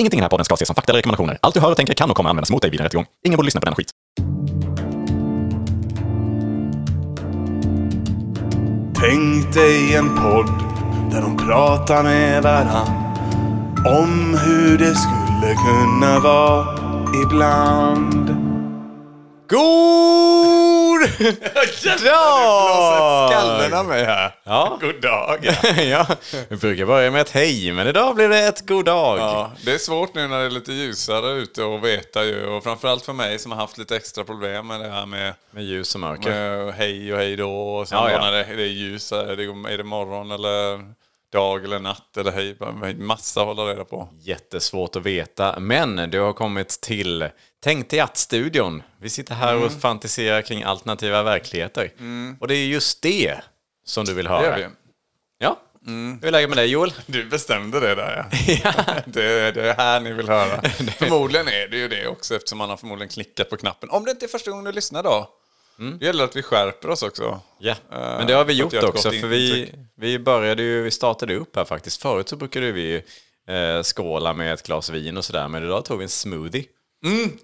Ingenting i den här podden ska ses som fakta eller rekommendationer. Allt du hör och tänker kan och kommer användas mot dig vid en rättegång. Ingen borde lyssna på den skit. Tänk dig en podd där de pratar med varann om hur det skulle kunna vara ibland. God dag! Skallen av mig här. Ja. God dag. ja, vi brukar börja med ett hej, men idag blir det ett god dag. Ja, det är svårt nu när det är lite ljusare ute och veta ju. Och framförallt för mig som har haft lite extra problem med det här med, Med ljus och mörker. med hej och hej då. Och sen Ja, ja. när det, det är ljus, är det, är det morgon eller dag eller natt eller hej. Massa att hålla reda på. Jättesvårt att veta, men du har kommit till Tänk dig att-studion. Vi sitter här Mm. och fantiserar kring alternativa verkligheter. Och det är just det som du vill höra. Det gör vi. Mm. Ja. Hur är läget med dig Joel? Du bestämde det där ja. det, det är här ni vill höra. Förmodligen är det ju det också eftersom man har förmodligen klickat på knappen. Om det inte är första gången du lyssnar då. Det gäller att vi skärper oss också. Ja, Eh, men det har vi gjort också. För vi, vi började ju, vi startade upp här faktiskt. Förut så brukade vi eh, skåla med ett glas vin och sådär. Men idag tog vi en smoothie.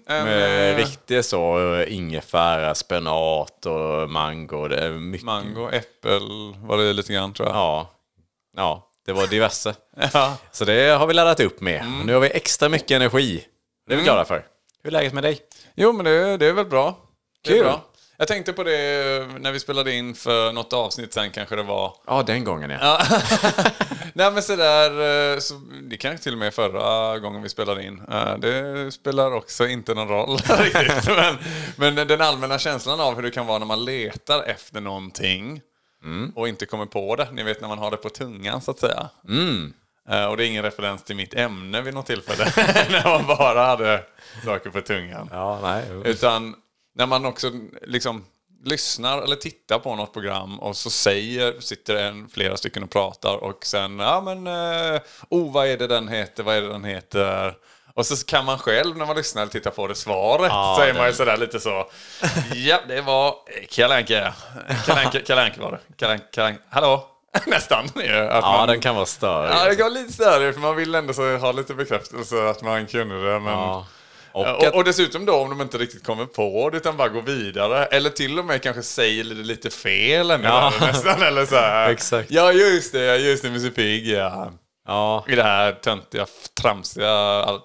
En, Med eh, riktigt så eh, ingefära, spenat och mango. Det är mycket. mango, äppel var det lite grann tror jag. Ja, ja, det var diverse. Ja. Så det har vi laddat upp med. Mm. Nu har vi extra mycket energi. Det är vi glada för. Hur är läget med dig? Jo men det, det är väl bra. Det är Kul. bra. Jag tänkte på det när vi spelade in för något avsnitt sen kanske det var. Ja, den gången ja. Nej men sådär, eh, så, det kanske till och med förra gången vi spelade in. Eh, Det spelar också inte någon roll riktigt. Men, men den allmänna känslan av hur det kan vara när man letar efter någonting och inte kommer på det. Ni vet när man har det på tungan så att säga. Eh, Och det är ingen referens till mitt ämne vid något tillfälle. när man bara hade saker på tungan. Ja, nej. Utan när man också liksom lyssnar eller tittar på något program och så säger, sitter en, flera stycken och pratar och sen, ja men, eh, oh vad är det den heter, vad är det den heter? Och så kan man själv när man lyssnar eller tittar på det svaret, Ja, är det- man ju sådär lite så, ja det var Kalle Anka, Kalle Anka, Kalle Anka var det, Kalle Anka, Kalle Anka, hallå? Nästan. Att Ja, man, den kan vara större. ja, det kan vara lite större för man vill ändå så ha lite bekräftelse att man kunde det. Men, Ja. Och att- och, dessutom då om de inte riktigt kommer på det utan bara går vidare. Eller till och med kanske säger lite, lite fel ännu Ja. nästan. Eller så här. Exakt. Ja just det, just det, Musse Pigg ja. Ja, I det här töntiga, tramsiga,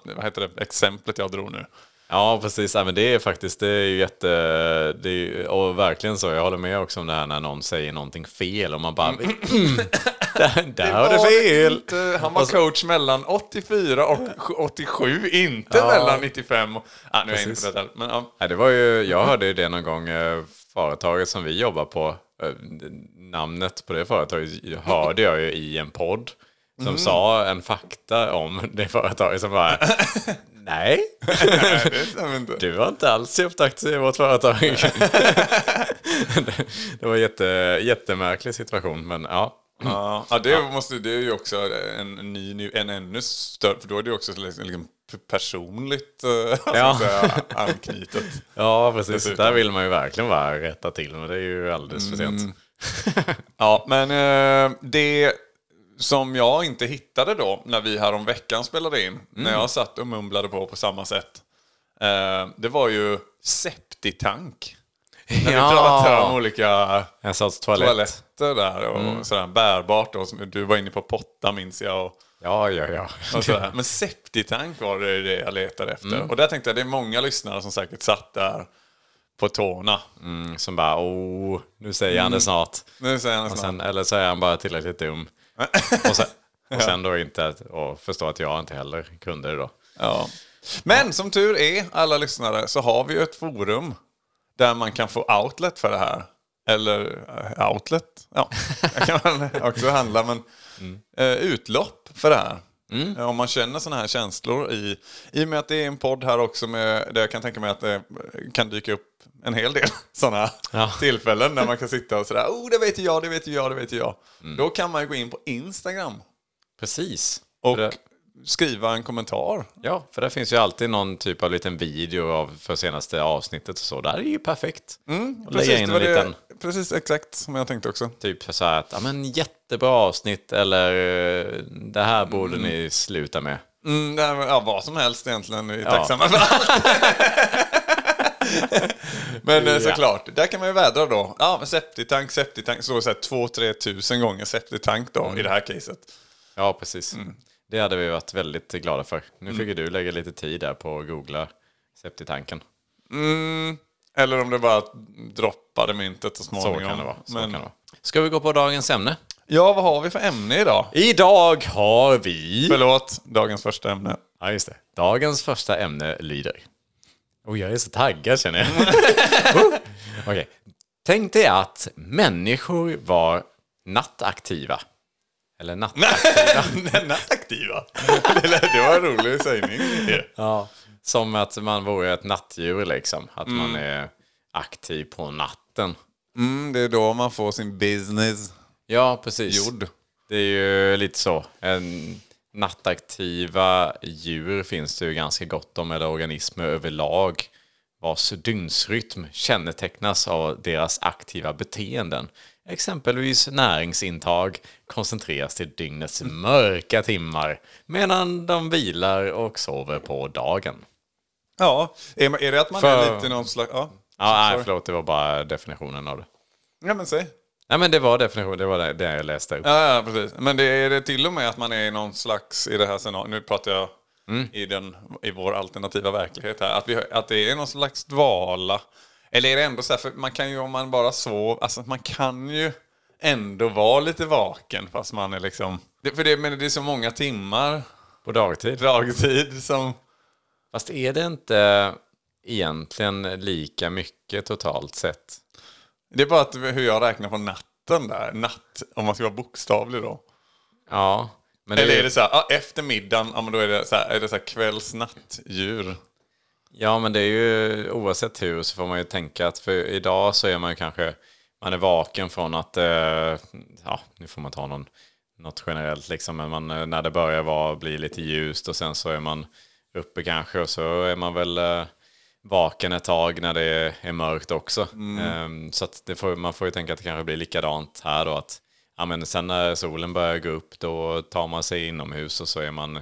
vad heter det, exemplet jag drog nu. Ja, precis. Ja, men det är faktiskt, det är ju jätte, det är, och verkligen så, jag håller med också om det här när någon säger någonting fel och man bara, där, där har du var fel. Inte, han var coach mellan 84 och 87, inte Ja. mellan 95 och... Ah, nu är jag Precis. på det där. Men, ja. Nej, det var ju, jag hörde ju det någon gång, eh, företaget som vi jobbar på, eh, namnet på det företaget hörde jag ju i en podd som sa en fakta om det företaget som bara, nej, du har inte alls köpt aktier i vårt företag. det, var en jätte, jättemärklig situation, men ja. Ja, ja det, måste, det är ju också en, ny, en ännu större, för då är det ju också liksom personligt eh, Ja. säga, anknutet. Ja, precis. Dessutom. Där vill man ju verkligen bara rätta till, men det är ju alldeles för sent. Ja, men eh, det som jag inte hittade då när vi här om veckan spelade in, när jag satt och mumlade på på samma sätt, eh, det var ju septitank. När vi pratade om olika En sorts toalett. toaletter där och sådär bärbart. Och, du var inne på potta minns jag. Och, Ja, ja, ja. Och sådär. Men septitank var det det jag letade efter. Mm. Och där tänkte jag det är många lyssnare som säkert satt där på tårna. Mm, som bara, oh, nu säger han det snart. Nu säger han Och snart. sen, eller så är han bara tillräckligt dum. och, sen, och sen då inte att, och förstå att jag inte heller kunde det då. Ja. Men som tur är, alla lyssnare, så har vi ett forum där man kan få outlet för det här. Eller eh, outlet, ja, det kan man också handla, men eh, utlopp för det här. Eh, Om man känner sådana här känslor i, i och med att det är en podd här också med, där jag kan tänka mig att det kan dyka upp en hel del sådana Ja. tillfällen där man kan sitta och sådär, oh det vet ju jag, det vet ju jag, det vet ju jag. Då kan man ju gå in på Instagram Precis. och det, skriva en kommentar. ja, för det finns ju alltid någon typ av liten video av för senaste avsnittet och så. Där är ju perfekt. Och lägga in en liten, det, precis exakt som jag tänkte också. typ så här att, ja men jättebra avsnitt eller det här borde ni sluta med. Mm, nej, ja, vad som helst egentligen. Vi är Ja. tacksamma för allt. men eh, Ja. såklart, där kan man ju vädra då. Ja, men septitank, septitank. Så, så här, två, tre tusen gånger septitank då Mm. i det här caset. Ja, precis. Mm. Det hade vi varit väldigt glada för. Nu fick ju du lägga lite tid där på att googla septitanken. Mm, eller om det bara droppade myntet så Så småningom. kan det vara. Så men, kan det vara. Ska vi gå på dagens ämne? Ja, vad har vi för ämne idag? Idag har vi... Förlåt, dagens första ämne. Ja, just det. Dagens första ämne lyder... Och jag är så taggad känner jag. Oh. Okej. Tänk dig att människor var nattaktiva. Eller nattaktiva. Nattaktiva. det, var en rolig sägning. ja. Som att man vore ett nattdjur liksom. Att man är aktiv på natten. Mm, det är då man får sin business Ja, precis. gjord. Det är ju lite så. En nattaktiva djur finns det ju ganska gott om, eller organismer överlag, vars dygnsrytm kännetecknas av deras aktiva beteenden. Exempelvis näringsintag koncentreras till dygnets mörka timmar medan de vilar och sover på dagen. Ja, är, är det att man För- är lite någon slags... Ja, Ja, nej, förlåt, det var bara definitionen av det. ja men säg. Nej, men det var definitionen, det var det, det jag läste upp. Ja, ja, precis. Men det är det till och med att man är i någon slags, i det här scenariot, nu pratar jag Mm. i, den, i vår alternativa verklighet här, att, vi, att det är någon slags dvala. Eller är det ändå så här, för man kan ju om man bara sover, alltså man kan ju ändå vara lite vaken fast man är liksom, det, för det, men det är så många timmar På dagtid. dagtid som, Fast är det inte egentligen lika mycket totalt sett? Det är bara att, hur jag räknar på natten där, natt, om man ska vara bokstavlig då. Ja. Men Eller är det så här, ja, efter middagen, ja, men då är det så här, är det så här kvällsnattdjur. Ja, men det är ju oavsett hur så får man ju tänka att för idag så är man ju kanske, man är vaken från att, eh, ja, nu får man ta någon, något generellt liksom, men man, eh, när det börjar vara, bli lite ljust och sen så är man uppe kanske och så är man väl eh, vaken ett tag när det är, mörkt också. Eh, så att det får, man får ju tänka att det kanske blir likadant här då, att ja, men sen när solen börjar gå upp då tar man sig inomhus och så är man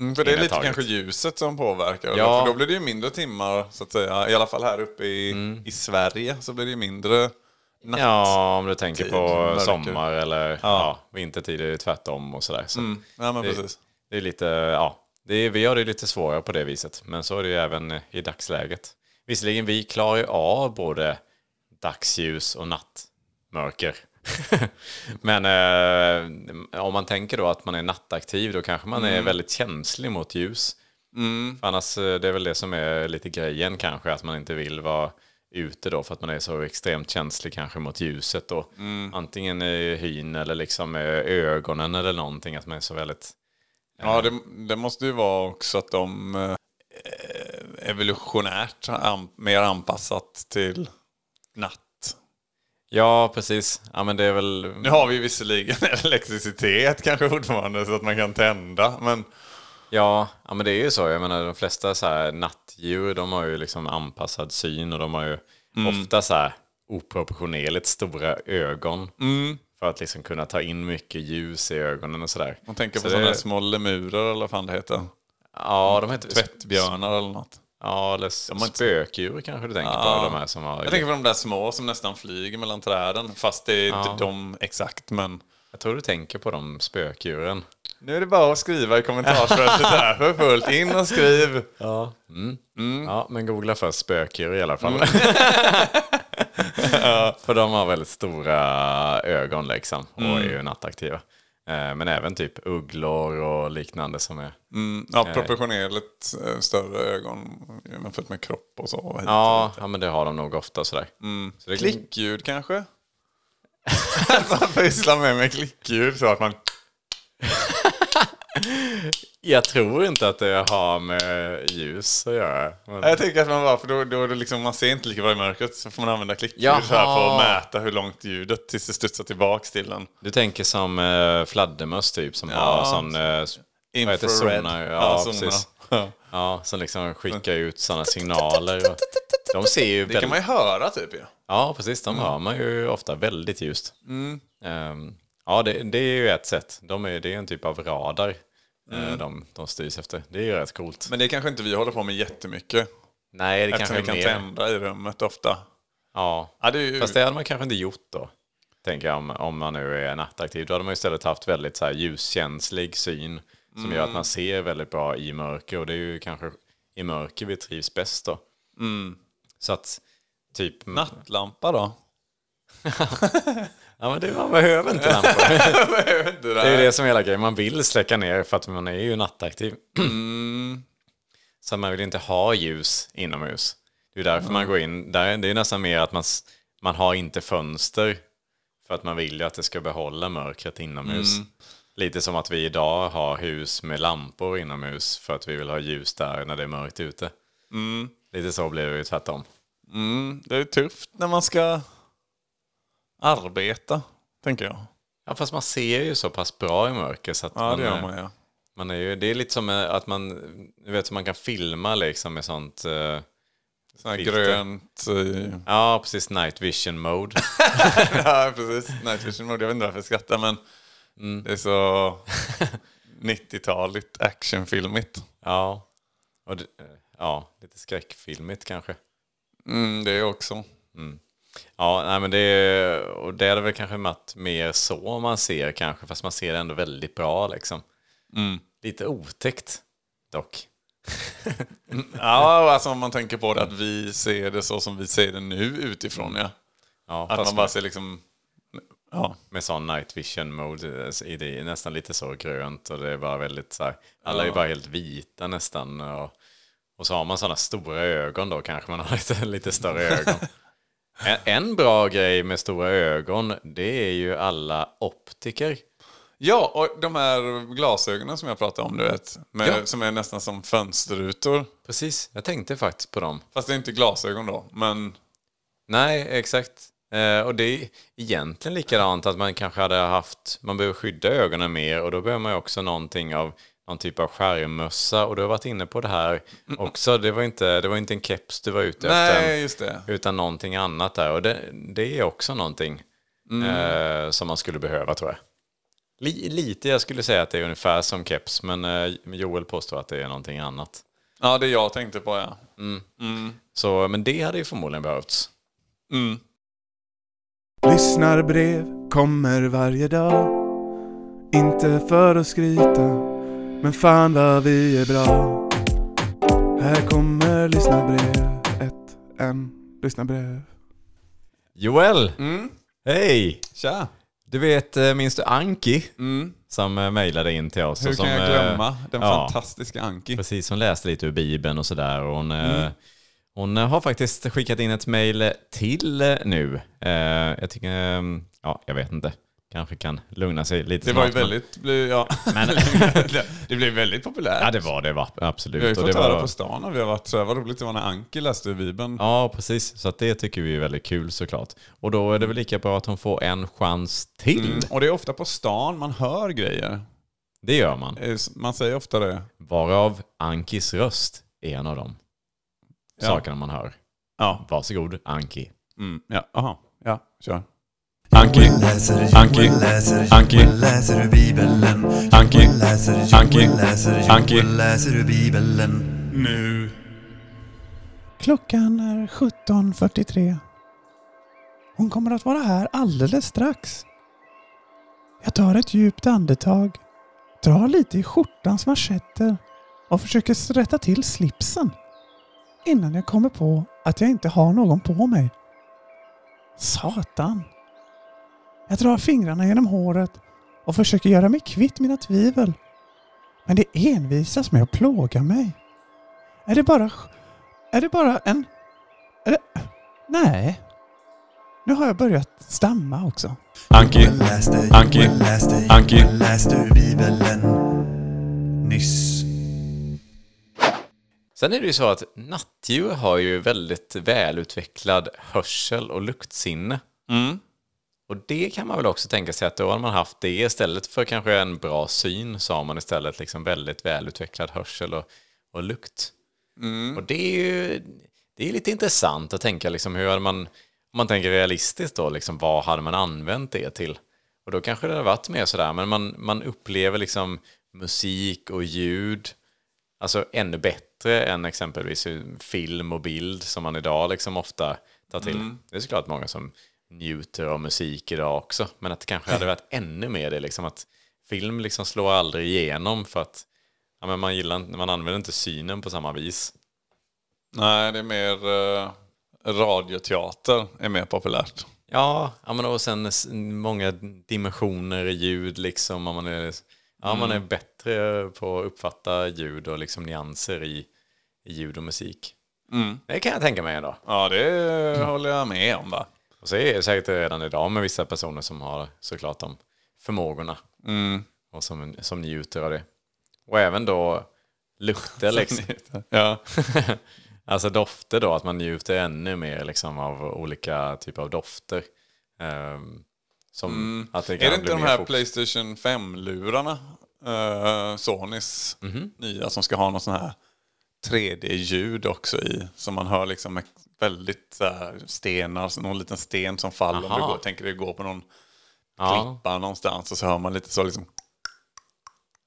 Mm, för det är lite taget. kanske ljuset som påverkar. Ja. För då blir det ju mindre timmar, så att säga. I alla fall här uppe i, Mm. i Sverige så blir det ju mindre natt. Ja, om du tänker tid, på mörker. sommar eller ja. vintertid är det tvärtom och sådär. Så Mm. Ja, men det, precis. det är lite, ja, det är, vi har det lite svårare på det viset. Men så är det ju även i dagsläget. Visserligen, vi klarar ju av både dagsljus och nattmörker. Men eh, om man tänker då att man är nattaktiv, då kanske man är väldigt känslig mot ljus. För annars, eh, det är väl det som är lite grejen kanske, att man inte vill vara ute då för att man är så extremt känslig kanske mot ljuset då. Antingen i hyn eller liksom ögonen eller någonting, att man är så väldigt... Ja, det, det måste ju vara också att de eh, evolutionärt mer anpassat till natt. Ja, precis. Ja, men det är väl... Nu har vi visserligen elektricitet kanske fortfarande så att man kan tända, men Ja, ja, men det är ju så. Jag menar, de flesta så här nattdjur, de har ju liksom anpassad syn och de har ju ofta så här oproportionerligt stora ögon. För att liksom kunna ta in mycket ljus i ögonen och sådär. man tänker Så på sådana här små lemurer eller vad fan det heter. Ja, de heter... Tvättbjörnar eller något. Ja, eller spökdjur kanske du tänker på. De här som har... Jag tänker på de där små som nästan flyger mellan träden. Fast det är Ja. inte de exakt, men... Jag tror du tänker på de spökdjuren. Nu är det bara att skriva i kommentarsfältet här för fullt. In och skriv! Ja. Mm. ja, men googla först spökdjur i alla fall. För de har väldigt stora ögon liksom och är ju nattaktiva. Eh, Men även typ ugglor och liknande som är... Mm, ja, proportionerligt eh, större ögon jämfört med kropp och så. Ja, ja, men det har de nog ofta sådär. Så det, det? Klickljud kanske? Att man pysslar med med klickljud så att man... Jag tror inte att det har med ljus att göra. Men... Jag tänker att man bara, för då, då det liksom, man ser inte lika bra i mörkret så får man använda så här för att mäta hur långt ljudet tills det studsar tillbaks till en. Du tänker som eh, fladdermöss typ som har sån... Eh, vad heter Infrared. sonar? Ja, Ja, sonar. precis. Ja. Ja, som liksom skickar ut sådana signaler. Och de ser ju Det kan man ju höra typ ju. Ja, precis. De hör man ju ofta väldigt ljust. Ehm, ja, det, det är ju ett sätt. De är, det är en typ av radar. Eh, de, de styrs efter. Det är ju rätt coolt. Men det kanske inte vi håller på med jättemycket. Nej, det Eftersom kanske vi kan mer... tända i rummet ofta. Ja. Ja, det ju... Fast det hade man kanske inte gjort då. Tänker jag om, om man nu är nattaktiv. Då hade man istället haft väldigt så här, ljuskänslig syn. Som gör att man ser väldigt bra i mörker. Och det är ju kanske i mörker vi trivs bäst då. Så att typ... Nattlampa då? Ja men det, man behöver inte lampor. det det är ju det som är hela grejen. Man vill släcka ner för att man är ju nattaktiv. Så man vill inte ha ljus inomhus. Det är därför man går in. Där, det är nästan mer att man, man har inte fönster. För att man vill ju att det ska behålla mörkret inomhus. Lite som att vi idag har hus med lampor inomhus. För att vi vill ha ljus där när det är mörkt ute. Lite så blir det ju tvärtom. Mm, det är tufft när man ska arbeta, tänker jag. Ja fast man ser ju så pass bra i mörker. Så att Ja, man, det gör eh, man ja. Man är ju, det är lite som eh, att man, du vet, man kan filma liksom med sånt. eh, Sån grönt... eh, ja, precis. Night vision mode. ja, precis. Night vision mode. Jag vet inte varför jag skrattar, men det är så 90-taligt actionfilmigt. ja. Och det, eh, ja, lite skräckfilmigt kanske. Mm, det är också. Ja, nej men det är, och det är det väl kanske matt mer så man ser kanske, fast man ser det ändå väldigt bra liksom. Lite otäckt dock. Ja, alltså om man tänker på det att vi ser det så som vi ser det nu utifrån, ja. Ja, Att man bara ser liksom... Ja, med sån night vision mode, eh, i det nästan lite så grönt och det är bara väldigt så här, alla är bara helt vita nästan. Och, och så har man sådana stora ögon då kanske man har lite, lite större ögon. En, bra grej med stora ögon, det är ju alla optiker. ja och de här glasögonen som jag pratade om, du vet. Med, Ja. Som är nästan som fönsterrutor. Precis, jag tänkte faktiskt på dem. Fast det är inte glasögon då, men... Nej, exakt. Eh, och det är egentligen likadant att man kanske hade haft, man behöver skydda ögonen mer och då behöver man ju också någonting av någon typ av skärmmössa och du har varit inne på det här också. Det var inte, det var inte en keps du var ute efter. Nej, just det. Utan någonting annat där. Och det, det är också någonting eh, som man skulle behöva tror jag. Li, lite, jag skulle säga att det är ungefär som keps, men eh, Joel påstår att det är någonting annat. Ja, det jag tänkte på, ja. Så, men det hade ju förmodligen behövts. Mm. Lyssnarbrev kommer varje dag Inte för att skryta Men fan vad vi är bra Här kommer lyssnarbrev Ett, en, lyssnarbrev Joel! Mm. Hej! Tja! Du vet, eh, minns du Anki? Mm. Som eh, mejlade in till oss. Hur som, kan jag eh, glömma den ja. fantastiska Anki? Precis, hon läste lite ur Bibeln och sådär. och Hon, eh, hon har faktiskt skickat in ett mejl till nu. Jag tycker, ja, jag vet inte. Kanske kan lugna sig lite Det var ju snart, men- väldigt... bli- Ja. Men, det blev väldigt populärt. ja, det var det, var, absolut. Vi har ju Och fått det höra var, på stan när vi har varit så här, vad roligt det var när Anki läste Bibeln. Ja, precis. Så det tycker vi är väldigt kul såklart. Och då är det väl lika bra att hon får en chans till. Mm. Och det är ofta på stan man hör grejer. Det gör man. Eh, Man säger ofta det. Varav Ankis röst är en av de Ja. sakerna man hör. Ja. Varsågod, Anki. Mm. Ja, aha. Ja, kör. Anki, Anki, Anki, läser ur Bibeln. Anki, läser, Anki, Anki. läser ur Bibeln. Nu Klockan är 17.43 Hon kommer att vara här alldeles strax Jag tar ett djupt andetag Drar lite i skjortans manschetter och försöker rätta till slipsen innan jag kommer på att jag inte har någon på mig. Satan! Jag drar fingrarna genom håret och försöker göra mig kvitt mina tvivel. Men det envisas med att plåga mig. Är det bara... Är det bara en... Är det... Nej. Nu har jag börjat stamma också. Anki, Läste, Anki, Anki. läste Bibeln. Nyss. Sen är det ju så att nattdjur har ju väldigt välutvecklad hörsel och luktsinne. Mm. Och det kan man väl också tänka sig att då har man haft det istället för kanske en bra syn så har man istället liksom väldigt välutvecklad hörsel och, och lukt. Och det är ju det är lite intressant att tänka liksom hur hade man, om man tänker realistiskt då, liksom vad hade man använt det till? Och då kanske det hade varit mer sådär, men man, man upplever liksom musik och ljud. Alltså ännu bättre än exempelvis film och bild som man idag liksom ofta tar till. Det är såklart många som njuter av musik idag också. Men att det kanske hade varit ännu mer det liksom att film liksom slår aldrig igenom för att ja, men man, gillar, man använder inte synen på samma vis. Nej, det är mer uh, radioteater är mer populärt. Ja, ja men och sen många dimensioner i ljud liksom. Om man, är, ja, man är bättre på att uppfatta ljud och liksom nyanser i, i ljud och musik. Det kan jag tänka mig ändå. Ja, det håller jag med om va. Och så är det säkert redan idag med vissa personer som har såklart de förmågorna. Och som, som njuter av det. Och även då lukter liksom. Ja. alltså dofter då, att man njuter ännu mer liksom av olika typer av dofter. Ehm, som att det kan Är det inte de här fokus. Playstation 5-lurarna, uh, Sonys nya, som ska ha någon sån här 3D-ljud också i? Som man hör liksom med väldigt så här, stenar, någon liten sten som faller. Aha. du går, tänker dig gå på någon Ja, klippa någonstans och så hör man lite så liksom,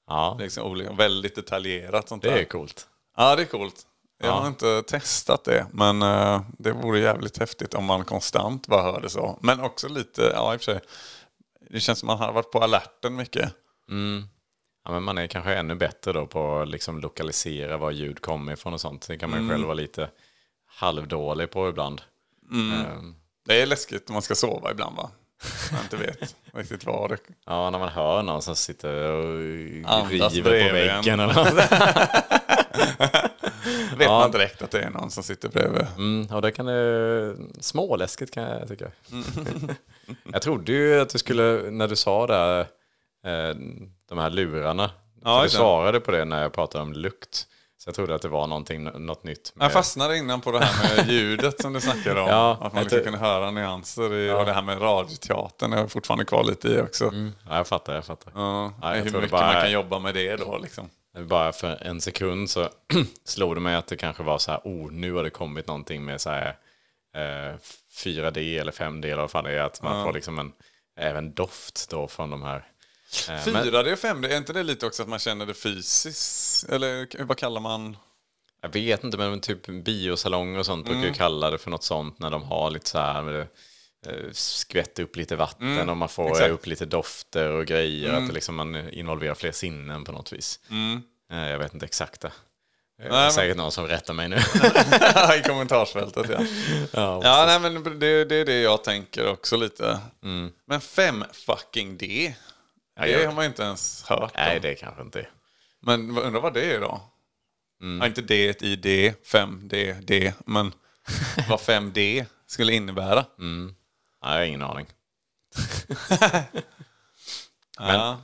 ja, liksom olika, väldigt detaljerat sånt det där. är coolt. Ja, det är coolt. Jag Ja. har inte testat det, men eh, det vore jävligt häftigt om man konstant bara hörde så. Men också lite, ja i och för sig, det känns som man har varit på alerten mycket. Ja, men man är kanske ännu bättre då på att liksom lokalisera var ljud kommer ifrån och sånt. Det kan man ju själv vara lite halvdålig på ibland. Ehm, Det är läskigt om man ska sova ibland va? Man inte vet riktigt vad det... Ja, när man hör någon som sitter och Andas river på väggen. Eller något. vet man direkt att det är någon som sitter bredvid. Mm, och det kan det... Småläskigt kan jag tycka. Mm. jag trodde ju att du skulle, när du sa det, eh, de här lurarna. Ja, du svarade på det när jag pratade om lukt. Så jag trodde att det var någonting, något nytt. med- Jag fastnade innan på det här med ljudet som du snackade om. Ja, att man liksom tror- kunde höra nyanser. I, Och det här med radioteatern är jag fortfarande kvar lite i också. Mm, ja, jag fattar, jag fattar. Ja, Ja, jag hur mycket bara man kan jobba med det då liksom. Bara för en sekund så slog det mig att det kanske var så här, oh, nu har det kommit någonting med så här eh, 4D eller 5D eller vad fan det är. Att man får liksom en, även doft då från de här. Eh, men 4D och 5D, är inte det lite också att man känner det fysiskt? Eller vad kallar man? jag vet inte, men typ biosalonger och sånt Mm. brukar ju kalla det för något sånt när de har lite så här, det, eh, skvätt upp lite vatten och man får Mm. exakt. Mm. upp lite dofter och grejer. Att det liksom man involverar fler sinnen på något vis. Eh, jag vet inte exakt det. Det är men- säkert någon som rättar mig nu. I kommentarsfältet ja. ja, Ja, nej, men det, det är det jag tänker också lite. Men 5 fucking D? Ja, Det jag- har man ju inte ens hört Nej, om. det kanske inte är. Men undrar vad det är då? Ja, inte D i D, 5D, D. Men vad 5D skulle innebära. Nej, jag har ingen aning. Ja.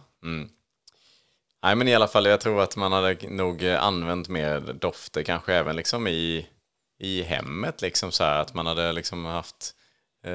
Nej, men i alla fall, jag tror att man hade nog använt mer dofter, kanske även liksom i, i hemmet, liksom så här, att man hade liksom haft eh,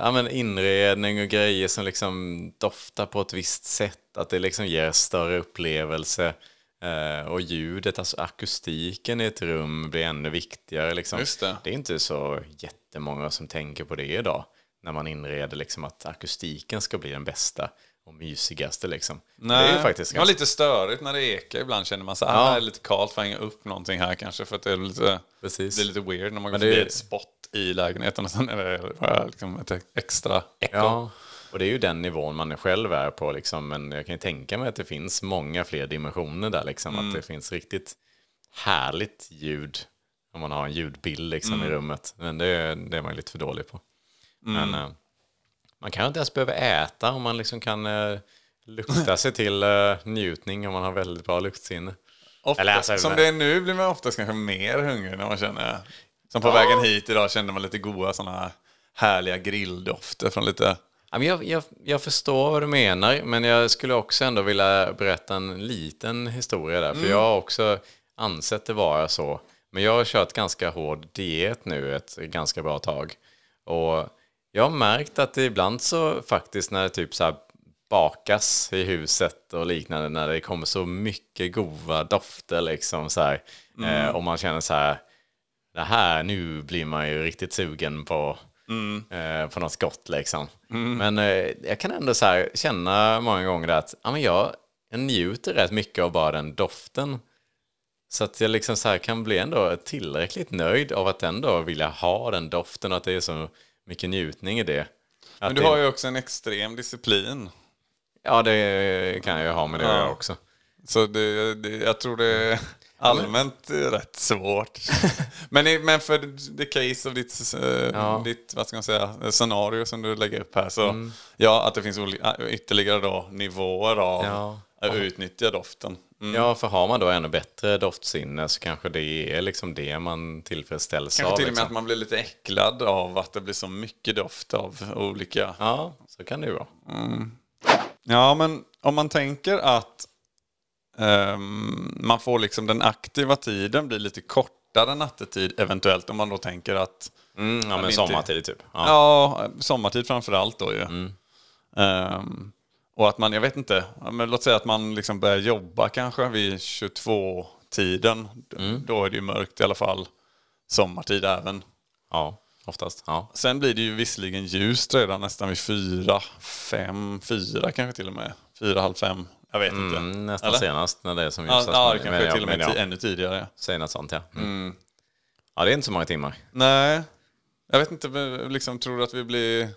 ja, men inredning och grejer som liksom doftar på ett visst sätt, att det liksom ger större upplevelse. Eh, och ljudet, alltså akustiken i ett rum blir ännu viktigare. Liksom. Det. det är inte så jättemånga som tänker på det idag, när man inreder liksom att akustiken ska bli den bästa och mysigaste. Liksom. Nej, det är ju faktiskt ganska lite störigt när det ekar. Ibland känner man så här, Ja. ah, det är lite kallt att hänga upp någonting här kanske. För att det är lite, Precis. det är lite weird när man går Men det- förbi ett spot i lägenheten och sen är det liksom ett extra echo. Ja, och det är ju den nivån man själv är på. Liksom. Men jag kan ju tänka mig att det finns många fler dimensioner där. Liksom. Att det finns riktigt härligt ljud om man har en ljudbild liksom, i rummet. Men det, det är man lite för dålig på. Men eh, man kan ju inte ens behöva äta om man liksom kan eh, lukta sig till eh, njutning om man har väldigt bra luktsinne. Ofta, Eller alltså, som det är nu blir man oftast kanske mer hungrig när man känner... Som på vägen hit idag kände man lite goda sådana härliga grilldofter från lite... Jag, jag, jag förstår vad du menar, men jag skulle också ändå vilja berätta en liten historia där. För jag har också ansett det vara så. Men jag har kört ganska hård diet nu ett ganska bra tag. Och jag har märkt att ibland så faktiskt när det typ så här bakas i huset och liknande, när det kommer så mycket goda dofter liksom så här. Eh, och man känner så här, det här, nu blir man ju riktigt sugen på, eh, på något gott liksom. Men eh, jag kan ändå så här känna många gånger att ja, men jag, jag njuter rätt mycket av bara den doften. Så att jag liksom så här kan bli ändå tillräckligt nöjd av att ändå vilja ha den doften och att det är så mycket njutning i det. Att Men du har ju också en extrem disciplin. Ja, det kan jag ju ha, men det jag också. Så det, det, jag tror det allmänt rätt svårt. men, men för the case of ditt, eh, Ja. ditt vad ska man säga, scenario som du lägger upp här. Så Mm. ja, att det finns olika, ytterligare då, nivåer av Ja. att utnyttja doften. Mm. Ja, för har man då ännu bättre doftsinne så kanske det är liksom det man tillfredsställs Kanske av. till och med liksom. att man blir lite äcklad av att det blir så mycket doft av olika Ja, så kan det ju vara. Ja, men om man tänker att ehm, man får liksom den aktiva tiden blir lite kortare nattetid eventuellt. Om man då tänker att, Mm, ja, men inte- sommartid typ. Ja. ja, sommartid framför allt då ju. Ehm, och att man, jag vet inte, men låt säga att man liksom börjar jobba kanske vid 22-tiden. Då är det ju mörkt i alla fall. Sommartid även. ja, oftast. Ja. Sen blir det ju visserligen ljust redan nästan vid fyra, fem, fyra kanske till och med. Fyra, halv fem. Jag vet inte. Mm, nästan Eller? senast när det är som ljusast. ja, det kanske till och med ja, ännu tidigare. Säg något sånt ja. Mm. Ja, det är inte så många timmar. Nej, jag vet inte, liksom, tror du att vi blir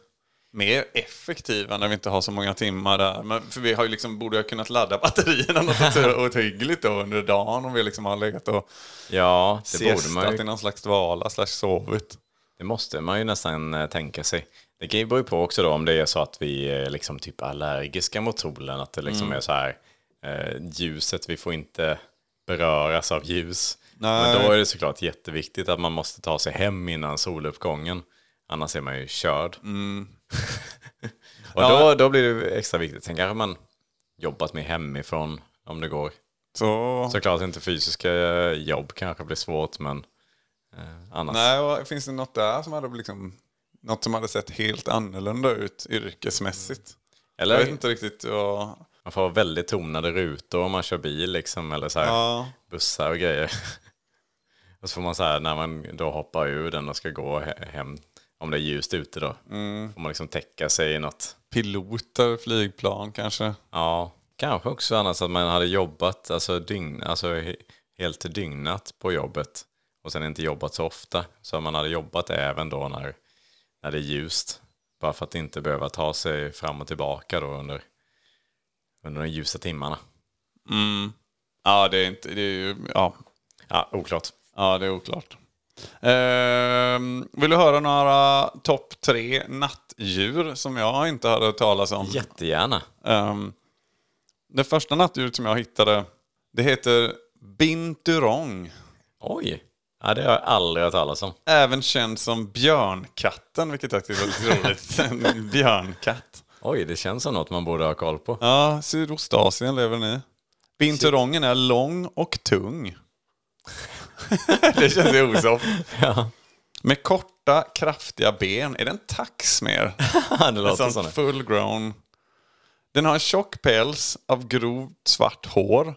mer effektiva när vi inte har så många timmar där? Men, för vi har ju liksom, borde ha kunnat ladda batterierna något ohyggligt då under dagen om vi liksom har legat och Ja, det borde man siestat i ju. någon slags dvala slash sovit. Det måste man ju nästan eh, tänka sig. Det kan ju beror ju på också då om det är så att vi är liksom typ allergiska mot solen. Att det liksom Mm. är så här, eh, ljuset, vi får inte beröras av ljus. Nej. Men då är det såklart jätteviktigt att man måste ta sig hem innan soluppgången. Annars är man ju körd. och då, då blir det extra viktigt. Sen kanske man jobbat med hemifrån om det går. Så, Såklart inte fysiska jobb kanske blir svårt men eh, annars. nej, och finns det något där som hade liksom, något som hade sett helt annorlunda ut yrkesmässigt? Eller Jag vet inte riktigt vad... man får väldigt tonade rutor om man kör bil liksom eller så här Ja. bussar och grejer. och så får man så här när man då hoppar ur den och ska gå he- hem om det är ljust ute då. Får man liksom täcka sig i något. Piloter, flygplan kanske? Ja, kanske också annars att man hade jobbat alltså, dygn, alltså he- helt dygnat på jobbet och sen inte jobbat så ofta. Så man hade jobbat även då när, när det är ljust. Bara för att inte behöva ta sig fram och tillbaka då under, under de ljusa timmarna. Ja, det är inte... Det är ju, ja, Ja, oklart. ja, det är oklart. Ehm, vill du höra några topp tre nattdjur som jag inte hade talas om? Jättegärna. Ehm, det första nattdjuret som jag hittade, det heter binturong. Oj, ja, det har jag aldrig hört talas om. Även känd som björnkatten, vilket tycker är väldigt roligt. En björnkatt. Oj, det känns som något man borde ha koll på. Ja, Sydostasien lever den i. Binturongen är lång och tung. det känns ju osoft. Ja, Med korta, kraftiga ben. Är det en tax mer? det En låter sån så. nu. full grown. Den har en tjock päls av grovt svart hår.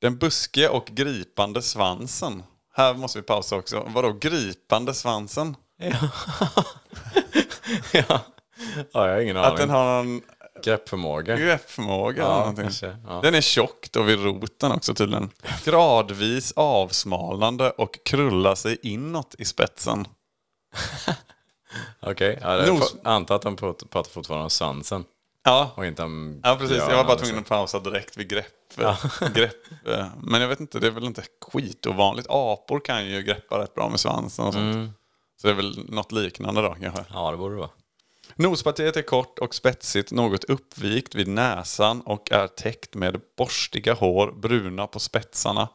Den buskiga och gripande svansen. Här måste vi pausa också. Vadå gripande svansen? ja. ja, jag har ingen Att den aning. har en Greppförmåga. greppförmåga eller Ja, någonting. kanske, ja. Den är tjock då vid roten också tydligen. Gradvis avsmalnande och krullar sig inåt i spetsen. Okej, ja, jag Nos- får anta att de pratar fortfarande om svansen. Ja, Och inte om ja precis. Jag var bara tvungen att pausa direkt vid grepp. grepp. eh, Men jag vet inte, det är väl inte skitovanligt. Apor kan ju greppa rätt bra med svansen och sånt. Så det är väl något liknande då kanske. Ja, det borde det vara. Nospartiet är kort och spetsigt, något uppvikt vid näsan och är täckt med borstiga hår, bruna på spetsarna.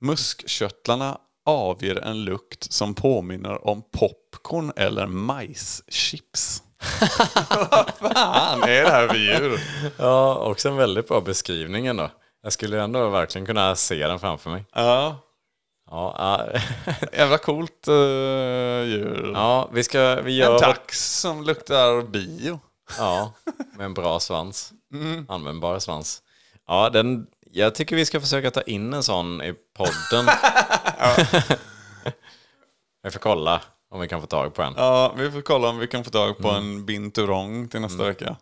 Muskkörtlarna avger en lukt som påminner om popcorn eller majschips. Vad fan är det här för djur? Ja, också en väldigt bra beskrivning ändå. Jag skulle ändå verkligen kunna se den framför mig. Ja, Ja, ja. jävla coolt uh, djur. ja vi ska... Vi gör... En tax som luktar bio. Ja, med en bra svans. Användbar svans. Ja, den, jag tycker vi ska försöka ta in en sån i podden. vi får kolla om vi kan få tag på en. Ja, vi får kolla om vi kan få tag på en binturong till nästa vecka.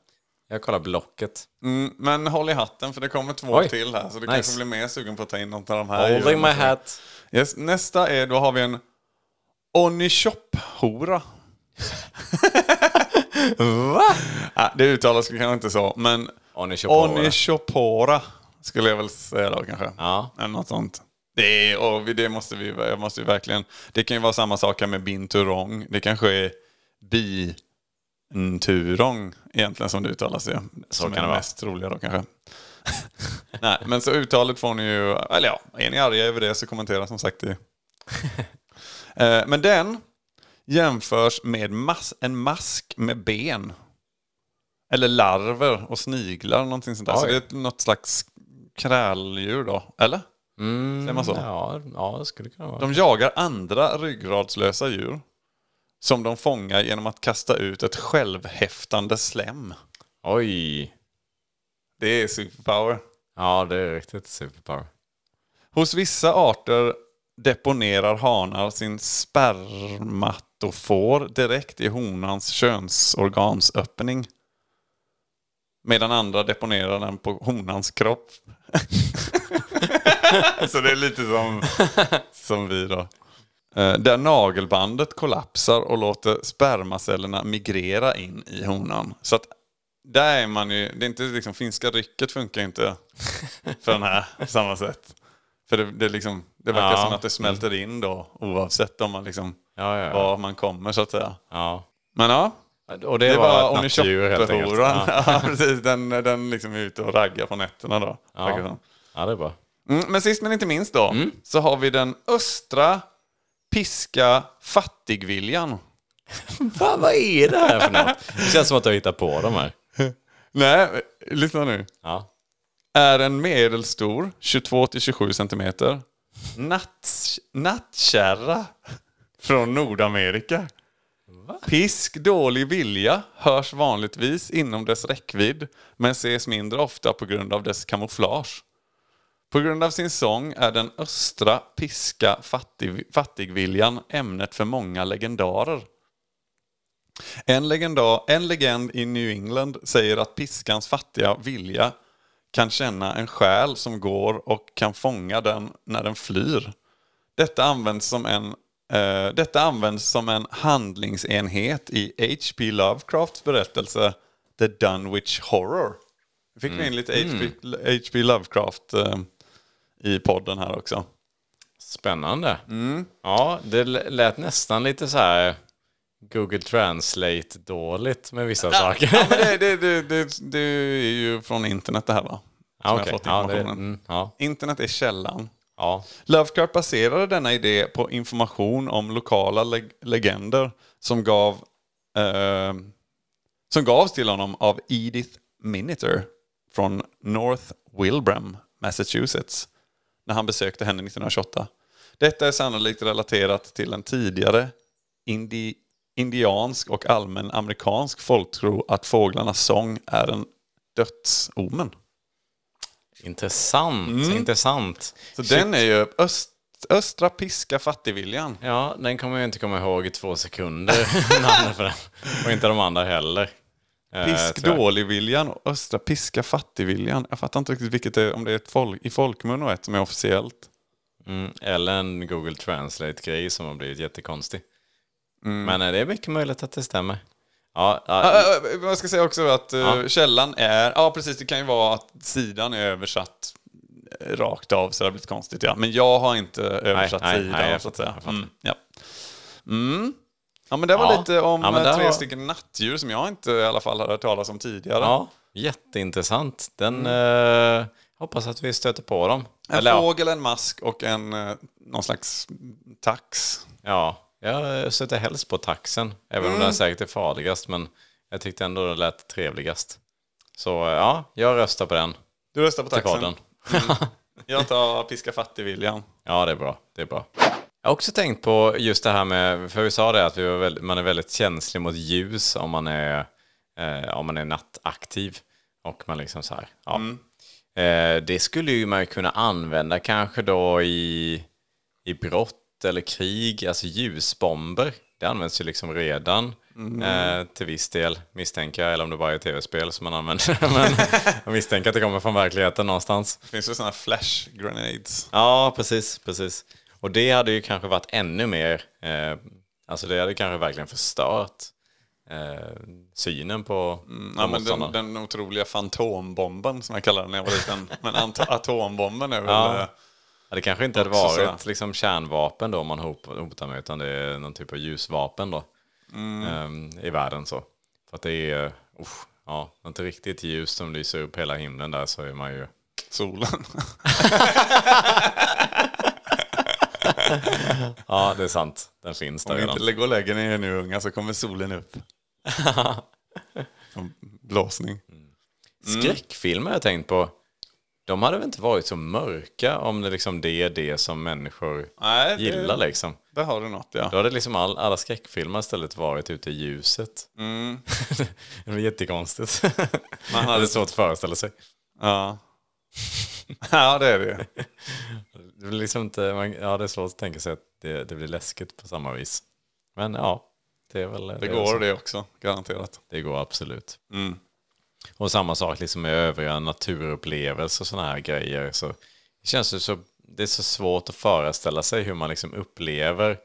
Jag kollar Blocket. Mm, men håll i hatten för det kommer två Oj. till här. Så du Nice. kanske blir mer sugen på att ta in något av de här. Holding my hat. Yes, nästa är, då har vi en Onishop-hora. Va? Ah, det uttalas kanske inte så, men Onishopora. Onishopora skulle jag väl säga då kanske. Ja. Eller något sånt. Det, och det måste vi jag måste verkligen... Det kan ju vara samma sak här med binturong. Det kanske är binturong egentligen som det uttalas ju. som kan är det vara. mest troliga då kanske. Nej, men så uttalet får ni ju... Eller ja, är ni arga över det så kommentera som sagt det. Eh, men den jämförs med mas- en mask med ben. Eller larver och sniglar, någonting sånt där. Så det är något slags kräldjur då, eller? Mm, Säger man så? Ja, ja, det skulle kunna vara. De jagar andra ryggradslösa djur som de fångar genom att kasta ut ett självhäftande slem. Oj. Det är superpower. Ja, det är riktigt superpower. Hos vissa arter deponerar hanar sin spermatofor direkt i honans könsorgansöppning. Medan andra deponerar den på honans kropp. Så det är lite som, som vi då. Eh, Där nagelbandet kollapsar och låter spermacellerna migrera in i honan. Så att där är man ju, det är inte liksom, finska rycket funkar inte för den här på samma sätt. För det, det, liksom, det verkar Ja. som att det smälter in då oavsett om man liksom, Ja, ja, var man kommer så att säga. Men ja, Och det, det, var, var. Onishoppehoran. Ja. Precis. Den, den liksom är ute och raggar på nätterna då. Ja. ja, det är bra. Mm, men sist men inte minst då, Mm. så har vi den östra piska fattigviljan. Fan, vad är det här för något? Det känns som att du har hittat på de här. Nej, lyssna nu. Ja. Är en medelstor, 22-27 centimeter, natt, nattkärra från Nordamerika. Pisk dålig vilja hörs vanligtvis inom dess räckvidd men ses mindre ofta på grund av dess kamouflage. På grund av sin sång är den östra piska fattig, fattigviljan ämnet för många legendarer. En, legenda, en legend i New England säger att piskans fattiga vilja kan känna en själ som går och kan fånga den när den flyr. Detta används som en, detta används som en handlingsenhet i H.P. Lovecrafts berättelse The Dunwich Horror. Vi fick in lite H.P. Lovecraft eh, i podden här också. Spännande. Mm. Ja, det lät nästan lite så här Google Translate dåligt med vissa saker. Ja, men det, det, det, det, är ju från internet det här va? Ja, Som okej. fått ja, mm, ja, Internet är källan ja. Lovecraft baserade denna idé på information om lokala leg- legender som, gav, eh, som gavs till honom av Edith Miniter från North Wilbraham, Massachusetts, när han besökte henne 1928. Detta är sannolikt relaterat till en tidigare indi- indiansk och allmän amerikansk folktro att fåglarnas sång är en dödsomen. Intressant, Mm. intressant. Så den är ju öst, östra piska fattigviljan. Ja, den kommer jag inte komma ihåg i två sekunder. Och inte de andra heller. Eh, Pisk dåligviljan och östra piska fattigviljan. Jag fattar inte riktigt vilket det är, om det är ett folk, i folkmun och ett som är officiellt. Mm, eller en Google Translate-grej som har blivit jättekonstig. Mm. Men eh, det är mycket möjligt att det stämmer. Ja, ja, Ah, ah, ah, Jag ska säga också att Ja. källan är, ja precis det kan ju vara att sidan är översatt eh, rakt av så det har blivit konstigt ja. Men jag har inte översatt nej, sidan nej, jag så att säga. Mm, ja. Mm. ja men det var Ja. lite om Ja, eh, tre var- stycken nattdjur som jag inte i alla fall hade hört talas om tidigare. ja, jätteintressant. Den Mm. eh, hoppas att vi stöter på dem. En Eller, fågel, en mask och en någon slags tax. ja, jag stöter helst på taxen. Även Mm. om den säkert är farligast. Men jag tyckte ändå det lät trevligast. Så ja, jag röstar på den Du röstar på taxen. podden. Jag tar piska fattigviljan. Ja, det är bra. Det är bra. Jag har också tänkt på just det här med, för vi sa det att vi väldigt, man är väldigt känslig mot ljus om man är, eh, om man är nattaktiv. Och man liksom så här, ja. Eh, det skulle ju man kunna använda kanske då i, i brott eller krig, alltså ljusbomber, det används ju liksom redan eh, till viss del, misstänker jag, eller om det bara är tv-spel som man använder. Men jag misstänker att det kommer från verkligheten någonstans. Finns det sådana flash grenades? Ja, precis, precis. Och det hade ju kanske varit ännu mer, eh, alltså det hade kanske verkligen förstört eh, synen på Mm, Ja, men den, den otroliga fantombomben som jag kallar den när jag var liten. Men atombomben är väl... Ja. Ja, det kanske inte hade varit liksom, kärnvapen då man hot- hotar med, utan det är någon typ av ljusvapen då. Mm. ehm, I världen så. För att det är, usch, ja, något riktigt ljus som lyser upp hela himlen där så är man ju... solen. Ja, det är sant. Den finns där Om redan. inte lägger och lägger ner nu unga så kommer solen upp. Som blåsning. Skräckfilmer har jag tänkt på. De hade väl inte varit så mörka om det, liksom, det är det som människor Nej, det- gillar liksom. Där har du något ja. Då hade liksom all, alla skräckfilmer istället varit ute i ljuset. det var jättekonstigt. Man hade svårt att föreställa sig. Ja. ja, det är det. Det blir liksom inte, man, ja, det är svårt att tänka sig att det, det blir läskigt på samma vis. Men ja, det är väl... Det är går det också, garanterat. Det går absolut. Mm. Och samma sak liksom med övriga naturupplevelser och sådana här grejer. Så det känns ju så, det är så svårt att föreställa sig hur man liksom upplever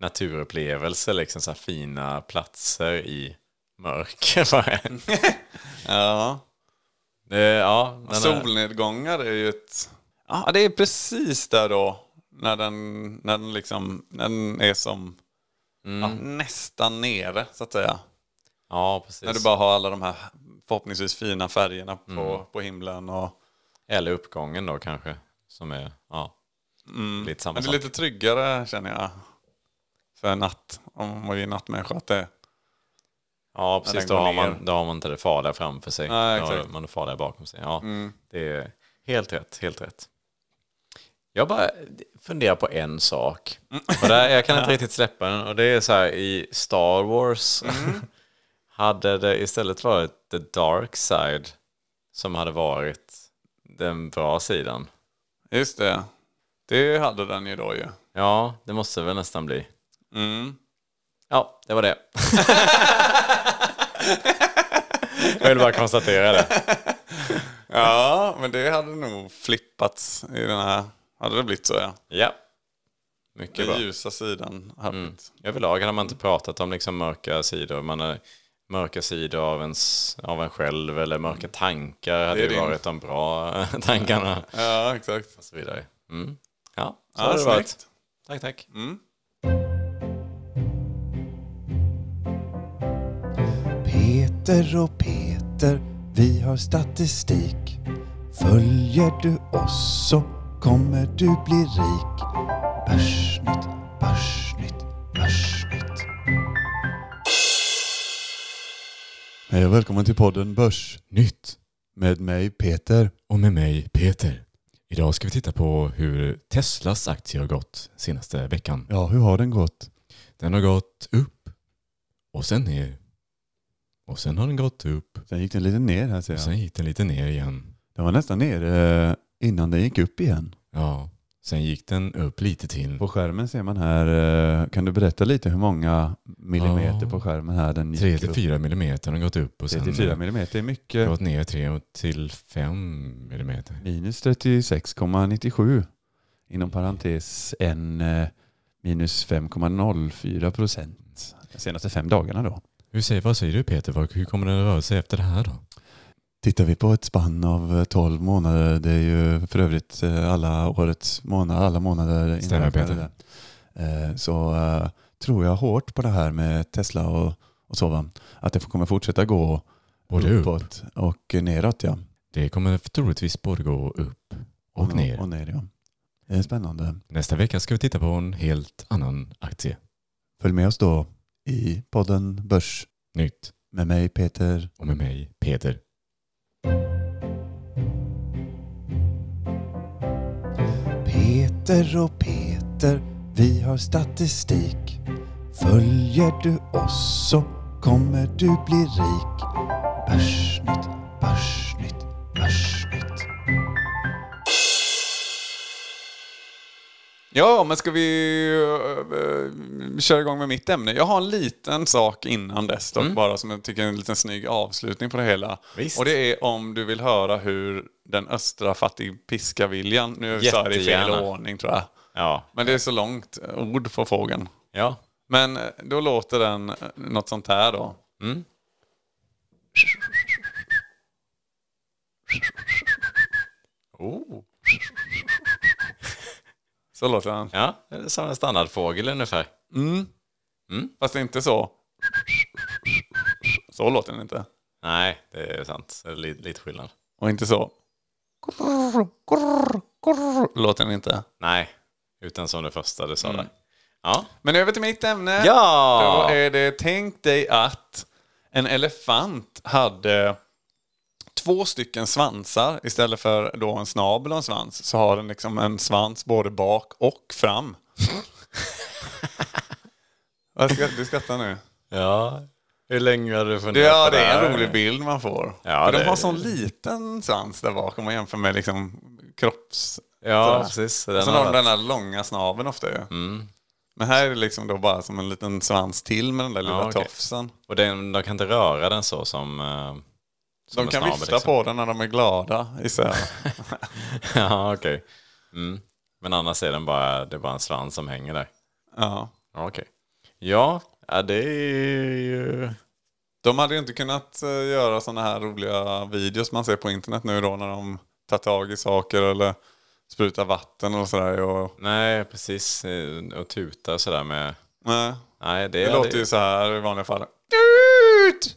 naturupplevelser, liksom så här fina platser i mörker. bara. Ja. det, ja, är- Solnedgångar är ju ett... Ja, det är precis där då. När den, när den liksom, när den är som ja, nästan nere, så att säga. ja, precis. När du bara har alla de här förhoppningsvis fina färgerna på, på himlen. Och, Eller uppgången då kanske, som är, ja, lite samma men det är sak. lite tryggare känner jag. För natt, om man är nattmänniska. Att det, Ja, precis. Då har, man, då har man inte det farliga framför sig. Nej, då har. Mm. man det farliga bakom sig. Ja, det är helt rätt, helt rätt. Jag bara funderar på en sak. Och där, jag kan inte riktigt släppa den. Och det är så här i Star Wars. Mm. Hade det istället varit the dark side som hade varit den bra sidan. just det. Det hade den ju då ju. Ja, det måste väl nästan bli. Mm. Ja, det var det. jag vill bara konstatera det. Ja, men det hade nog flippats i den här. Hade det blivit så ja. Ja. Mycket Den bra. ljusa sidan hade blivit. Överlag hade man inte pratat om liksom mörka sidor. Man har mörka sidor av, ens, av en själv eller mörka tankar hade Det är ju din. varit de bra tankarna. Ja, exakt. Och så vidare. Mm. Ja, så Ja, har det varit. Tack, tack. Peter och Peter, vi har statistik. Följer du oss så kommer du bli rik. Börsnytt, börsnytt, börsnytt. Hej och välkommen till podden Börsnytt. Med mig Peter. Och med mig Peter. Idag ska vi titta på hur Teslas aktie har gått senaste veckan. Ja, hur har den gått? Den har gått upp och sen ner. Och sen har den gått upp Sen gick den lite ner här ser och jag. sen gick den lite ner igen. Den var nästan nere eh, innan den gick upp igen. Ja, sen gick den upp lite till. På skärmen ser man här, eh, kan du berätta lite hur många millimeter Ja. på skärmen här den gick 3-4 millimeter har den gått upp och sen 34 millimeter är mycket. gått ner 3 till 5 millimeter. Minus 36,97. Inom parentes en eh, minus 5,04 procent. De senaste fem dagarna då. Hur säger, vad säger du Peter? Hur kommer den röra sig efter det här då? Tittar vi på ett spann av eh, 12 månader, det är ju för övrigt eh, alla årets månader, alla månader Stämmer. Eh, Så eh, tror jag hårt på det här med Tesla och, och så va. Att det kommer fortsätta gå Både upp. uppåt och neråt ja. Det kommer troligtvis både gå upp och ner. Och ner ja. Det är spännande. Nästa vecka ska vi titta på en helt annan aktie. Följ med oss då i podden Börs Nytt. med mig Peter. Och med mig Peter. Peter och Peter, vi har statistik. Följer du oss så kommer du bli rik. Börsnytt, börsnytt, börsnytt. Ja, men ska vi uh, köra igång med mitt ämne? Jag har en liten sak innan dess dock, bara som jag tycker är en liten snygg avslutning på det hela. Visst. Och det är om du vill höra hur den östra fattigpiska-viljan, nu sa jag det i fel ordning tror jag. Ja. Men det är så långt ord på fågeln. Ja. Men eh, då låter den eh, något sånt här då. Mm. Oh. Så låter den. Ja, som en standardfågel ungefär. Fast det är inte så. Så låter den inte. Nej, det är sant. Det är lite, lite skillnad. Och inte så. Låter den inte. Nej, utan som det första du sa där. Ja. Men över till mitt ämne. Ja! Då är det, tänk dig att en elefant hade två stycken svansar istället för då en snabel och en svans. Så har den liksom en svans både bak och fram. Vad ska, du skrattar nu. Ja. Hur länge har du funderat ja, det är en rolig bild man får. Ja, för de det- har sån liten svans där bak om man jämför med liksom kropps... Ja, sådär. precis. Och Den sen har de den här långa snabeln ofta ju. Mm. Men här är det liksom då bara som en liten svans till med den där lilla Ja, okej. tofsen. Och den, de kan inte röra den så som... som De kan vifta liksom. på den när de är glada, gissar jag. ja, okej. Mm. Men annars är den bara, det är bara en svans som hänger där. Ja. Okej. Ja, ja, det är ju... De hade ju inte kunnat eh, göra sådana här roliga videos man ser på internet nu då när de tar tag i saker eller sprutar vatten och sådär. Och, Nej, precis. eh, Och tuta sådär med... nej, Nej, det, det låter ju så här i vanliga fall. Tut!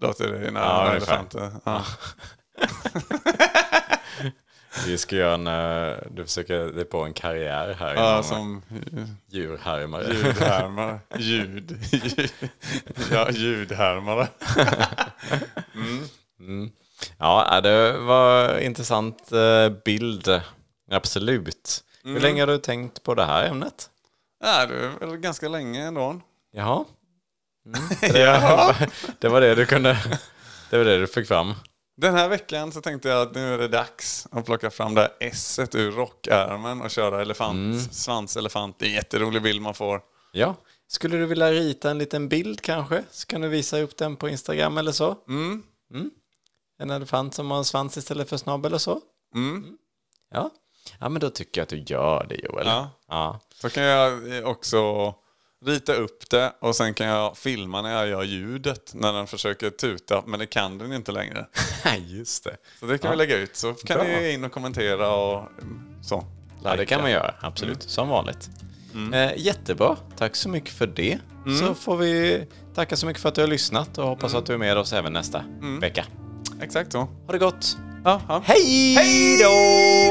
Låter det när Ja, elefanter. Ja. Vi ska göra en... eh, Du försöker är på en karriär här Ja, inom som djurhärmare. ljudhärmare. Ljud. ja, ljudhärmare. Mm. Ja, äh, det var intressant eh, bild. Absolut. Mm. Hur länge har du tänkt på det här ämnet? Ja, det är väl ganska länge ändå. Jaha. Mm. Det, det var det du kunde... Det var det du fick fram. Den här veckan så tänkte jag att nu är det dags att plocka fram det här S ur rockärmen och köra elefant, svanselefant. Det är en jätterolig bild man får. Ja. Skulle du vilja rita en liten bild kanske? Så kan du visa upp den på Instagram eller så. Mm. En elefant som har en svans istället för snabel eller så. Mm. Ja. Ja, men då tycker jag att du gör det Joel. Ja. Ja. Så kan jag också rita upp det och sen kan jag filma när jag gör ljudet när den försöker tuta, men det kan den inte längre. Just det. Så det kan vi lägga ut, så kan Bra. ni in och kommentera och mm, så. Ja, det kan man göra. Absolut. Som vanligt. Eh, jättebra. Tack så mycket för det. Så får vi tacka så mycket för att du har lyssnat och hoppas att du är med oss även nästa vecka. Exakt så. Ha det gott. Ja, ja. Hej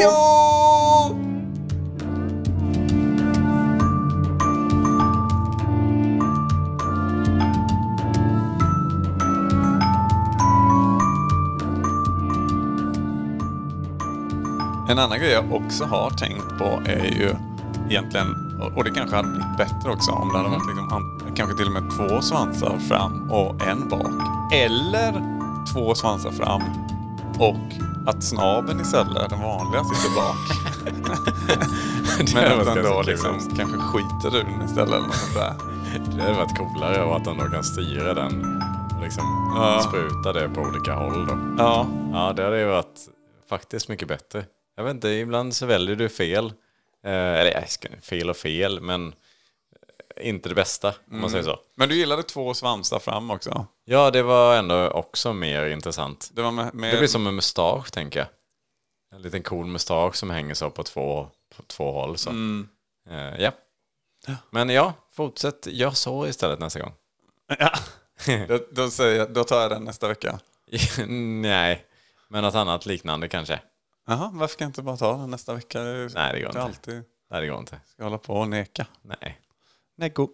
då! En annan grej jag också har tänkt på är ju egentligen, och- det kanske hade blivit bättre också om det hade varit liksom, an- kanske till och med två svansar fram och en bak. Eller två svansar fram och att snabeln istället, den vanliga, sitter bak. Men att den då liksom kanske skiter ur den istället eller något sånt där. Det hade varit coolare och att de då kan styra den. Liksom Ja. spruta det på olika håll då. Ja, Ja, det hade ju varit faktiskt mycket bättre. Jag vet inte, ibland så väljer du fel. Eh, eller fel och fel, men eh, inte det bästa om man säger så. men du gillade två svansar fram också. Ja, det var ändå också mer intressant. Det var med, med Det blir som en mustasch, tänker jag. En liten cool mustasch som hänger så på två, på två håll. Så. Eh, ja. Men ja, fortsätt. Gör så istället nästa gång. Ja. då, då, säger då tar jag den nästa vecka. Nej, men något annat liknande kanske. Jaha, varför kan jag inte bara ta den nästa vecka? Nej, det går inte. alltid Nej, det går inte. ska hålla på och neka. Nej. Nego.